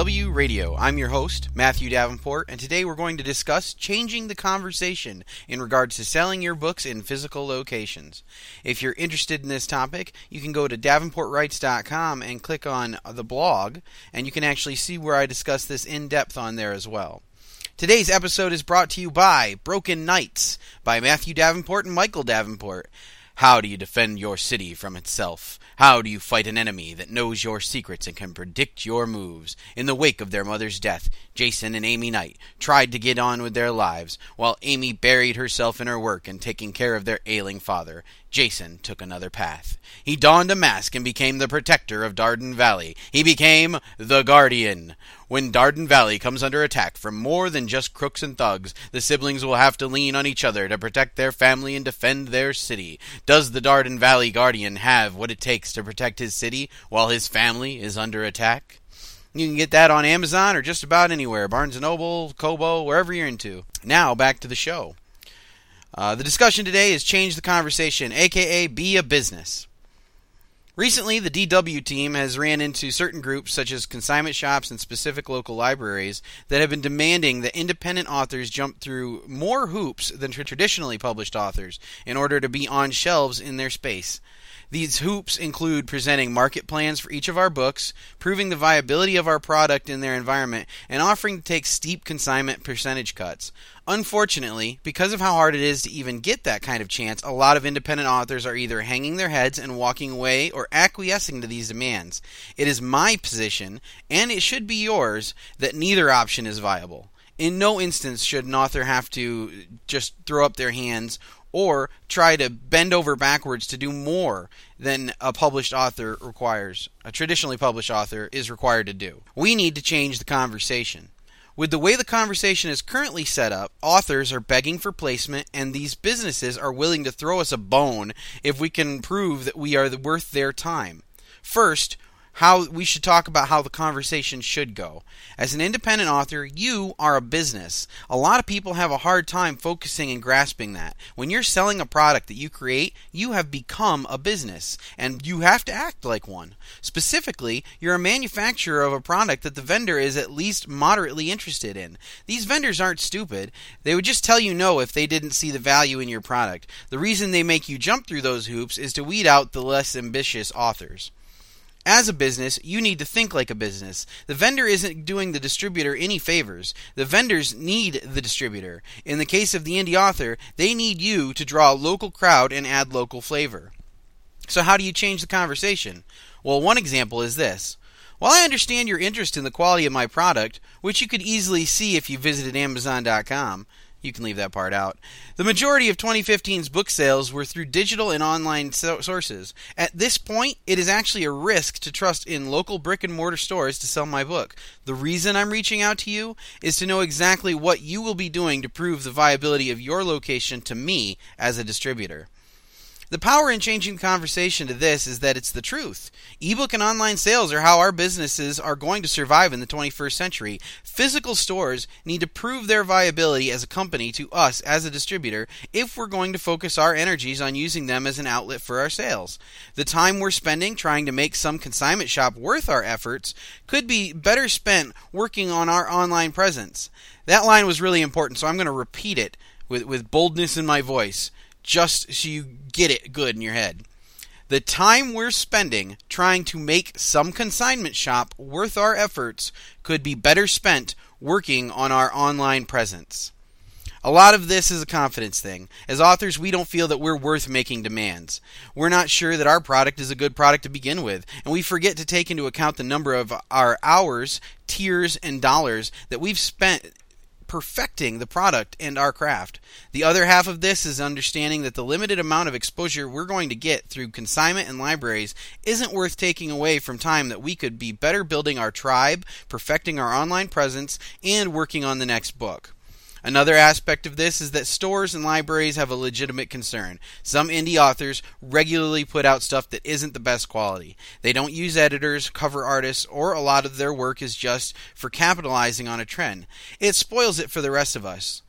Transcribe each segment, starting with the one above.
DW Radio. I'm your host, Matthew Davenport, and today we're going to discuss changing the conversation in regards to selling your books in physical locations. If you're interested in this topic, you can go to davenportwrites.com and click on the blog, and you can actually see where I discuss this in depth on there as well. Today's episode is brought to you by Broken Knights by Matthew Davenport and Michael Davenport. How do you defend your city from itself? How do you fight an enemy that knows your secrets and can predict your moves? In the wake of their mother's death, Jason and Amy Knight tried to get on with their lives, while Amy buried herself in her work and taking care of their ailing father. Jason took another path. He donned a mask and became the protector of Darden Valley. He became the Guardian. When Darden Valley comes under attack from more than just crooks and thugs, the siblings will have to lean on each other to protect their family and defend their city. Does the Darden Valley Guardian have what it takes to protect his city while his family is under attack? You can get that on Amazon or just about anywhere Barnes & Noble, Kobo, wherever you're into. Now, back to the show. Uh, the discussion today is Change the Conversation, aka Be a Business. Recently, the DW team has ran into certain groups, such as consignment shops and specific local libraries, that have been demanding that independent authors jump through more hoops than traditionally published authors in order to be on shelves in their space. These hoops include presenting market plans for each of our books, proving the viability of our product in their environment, and offering to take steep consignment percentage cuts. Unfortunately, because of how hard it is to even get that kind of chance, a lot of independent authors are either hanging their heads and walking away or acquiescing to these demands. It is my position, and it should be yours, that neither option is viable. In no instance should an author have to just throw up their hands or try to bend over backwards to do more than a published author requires, a traditionally published author is required to do. We need to change the conversation. With the way the conversation is currently set up, authors are begging for placement, and these businesses are willing to throw us a bone if we can prove that we are worth their time. First, how we should talk about how the conversation should go. As an independent author, you are a business. A lot of people have a hard time focusing and grasping that. When you're selling a product that you create, you have become a business and you have to act like one. Specifically, you're a manufacturer of a product that the vendor is at least moderately interested in. These vendors aren't stupid. They would just tell you no if they didn't see the value in your product. The reason they make you jump through those hoops is to weed out the less ambitious authors. As a business, you need to think like a business. The vendor isn't doing the distributor any favors. The vendors need the distributor. In the case of the indie author, they need you to draw a local crowd and add local flavor. So, how do you change the conversation? Well, one example is this. While I understand your interest in the quality of my product, which you could easily see if you visited Amazon.com, you can leave that part out. The majority of 2015's book sales were through digital and online so- sources. At this point, it is actually a risk to trust in local brick and mortar stores to sell my book. The reason I'm reaching out to you is to know exactly what you will be doing to prove the viability of your location to me as a distributor. The power in changing the conversation to this is that it's the truth. Ebook and online sales are how our businesses are going to survive in the 21st century. Physical stores need to prove their viability as a company to us as a distributor if we're going to focus our energies on using them as an outlet for our sales. The time we're spending trying to make some consignment shop worth our efforts could be better spent working on our online presence. That line was really important, so I'm going to repeat it with, with boldness in my voice just so you get it good in your head. The time we're spending trying to make some consignment shop worth our efforts could be better spent working on our online presence. A lot of this is a confidence thing. As authors, we don't feel that we're worth making demands. We're not sure that our product is a good product to begin with, and we forget to take into account the number of our hours, tears, and dollars that we've spent perfecting the product and our craft. The other half of this is understanding that the limited amount of exposure we're going to get through consignment and libraries isn't worth taking away from time that we could be better building our tribe, perfecting our online presence, and working on the next book. Another aspect of this is that stores and libraries have a legitimate concern. Some indie authors regularly put out stuff that isn't the best quality. They don't use editors, cover artists, or a lot of their work is just for capitalizing on a trend. It spoils it for the rest of us.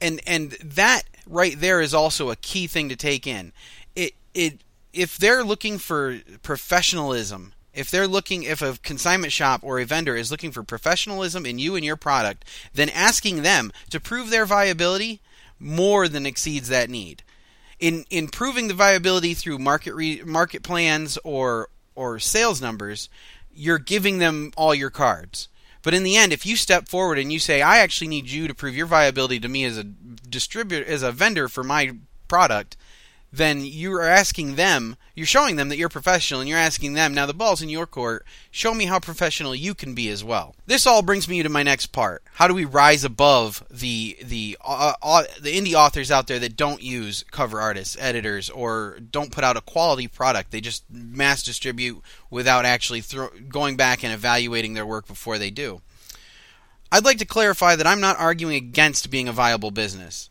And and that right there is also a key thing to take in. It it if they're looking for professionalism if they're looking if a consignment shop or a vendor is looking for professionalism in you and your product, then asking them to prove their viability more than exceeds that need. In in proving the viability through market re, market plans or or sales numbers, you're giving them all your cards. But in the end, if you step forward and you say, "I actually need you to prove your viability to me as a distributor, as a vendor for my product," then you're asking them, you're showing them that you're professional, and you're asking them, now the ball's in your court, show me how professional you can be as well. This all brings me to my next part. How do we rise above the the uh, uh, the indie authors out there that don't use cover artists, editors, or don't put out a quality product? They just mass distribute without actually going back and evaluating their work before they do. I'd like to clarify that I'm not arguing against being a viable business.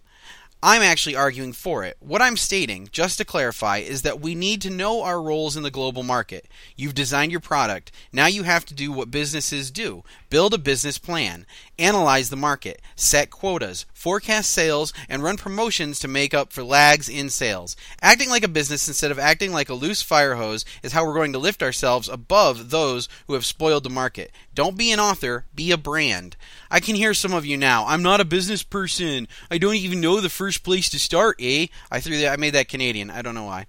I'm actually arguing for it. What I'm stating, just to clarify, is that we need to know our roles in the global market. You've designed your product. Now you have to do what businesses do build a business plan, analyze the market, set quotas, forecast sales, and run promotions to make up for lags in sales. Acting like a business instead of acting like a loose fire hose is how we're going to lift ourselves above those who have spoiled the market. Don't be an author, be a brand. I can hear some of you now. I'm not a business person. I don't even know the first place to start, eh? I threw that I made that Canadian. I don't know why.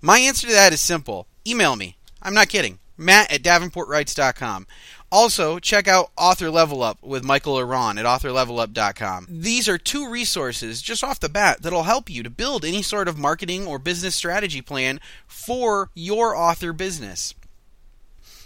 My answer to that is simple. Email me. I'm not kidding. Matt at davenportwrites.com. Also, check out Author Level Up with Michael La Ronn at authorlevelup.com. These are two resources just off the bat that'll help you to build any sort of marketing or business strategy plan for your author business.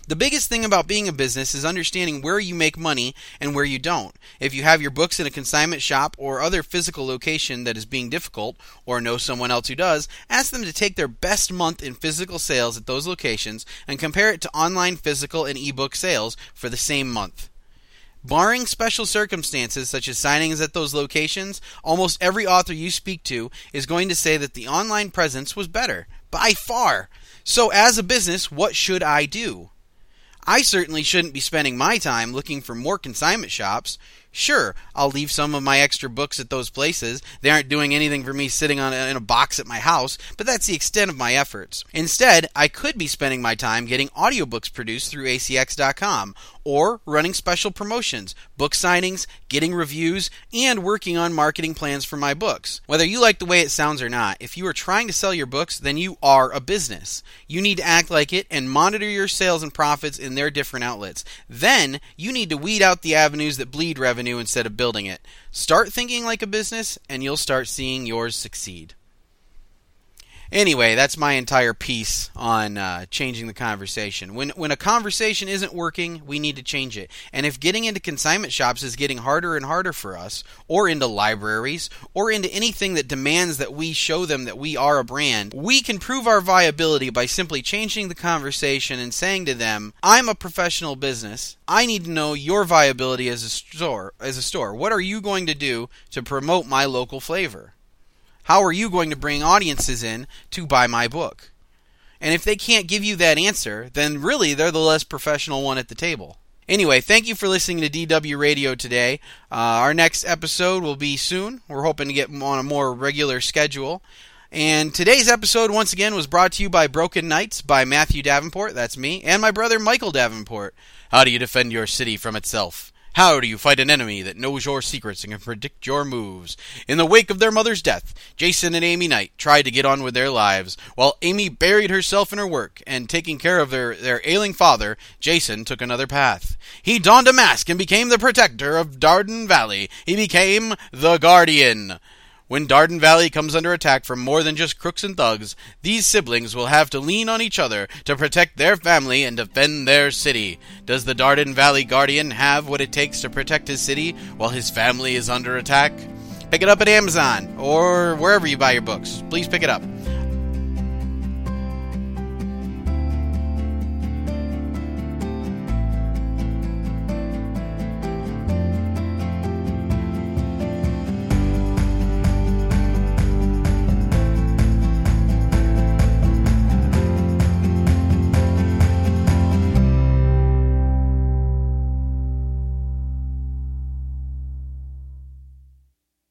The biggest thing about being a business is understanding where you make money and where you don't. If you have your books in a consignment shop or other physical location that is being difficult, or know someone else who does, ask them to take their best month in physical sales at those locations and compare it to online physical and ebook sales for the same month. Barring special circumstances such as signings at those locations, almost every author you speak to is going to say that the online presence was better, by far. So, as a business, what should I do? I certainly shouldn't be spending my time looking for more consignment shops. Sure, I'll leave some of my extra books at those places. They aren't doing anything for me sitting on a, in a box at my house, but that's the extent of my efforts. Instead, I could be spending my time getting audiobooks produced through acx.com or running special promotions, book signings, getting reviews, and working on marketing plans for my books. Whether you like the way it sounds or not, if you are trying to sell your books, then you are a business. You need to act like it and monitor your sales and profits in their different outlets. Then, you need to weed out the avenues that bleed revenue instead of building it. Start thinking like a business, and you'll start seeing yours succeed. Anyway, that's my entire piece on uh, changing the conversation. When when a conversation isn't working, we need to change it. And if getting into consignment shops is getting harder and harder for us, or into libraries, or into anything that demands that we show them that we are a brand, we can prove our viability by simply changing the conversation and saying to them, "I'm a professional business. I need to know your viability as a store. As a store, what are you going to do to promote my local flavor?" How are you going to bring audiences in to buy my book? And if they can't give you that answer, then really they're the less professional one at the table. Anyway, thank you for listening to DW Radio today. Uh, our next episode will be soon. We're hoping to get on a more regular schedule. And today's episode, once again, was brought to you by Broken Knights by Matthew Davenport, that's me, and my brother Michael Davenport. How do you defend your city from itself? How do you fight an enemy that knows your secrets and can predict your moves? In the wake of their mother's death, Jason and Amy Knight tried to get on with their lives, while Amy buried herself in her work, and taking care of their, their ailing father, Jason took another path. He donned a mask and became the protector of Darden Valley. He became the Guardian. When Darden Valley comes under attack from more than just crooks and thugs, these siblings will have to lean on each other to protect their family and defend their city. Does the Darden Valley Guardian have what it takes to protect his city while his family is under attack? Pick it up at Amazon or wherever you buy your books. Please pick it up.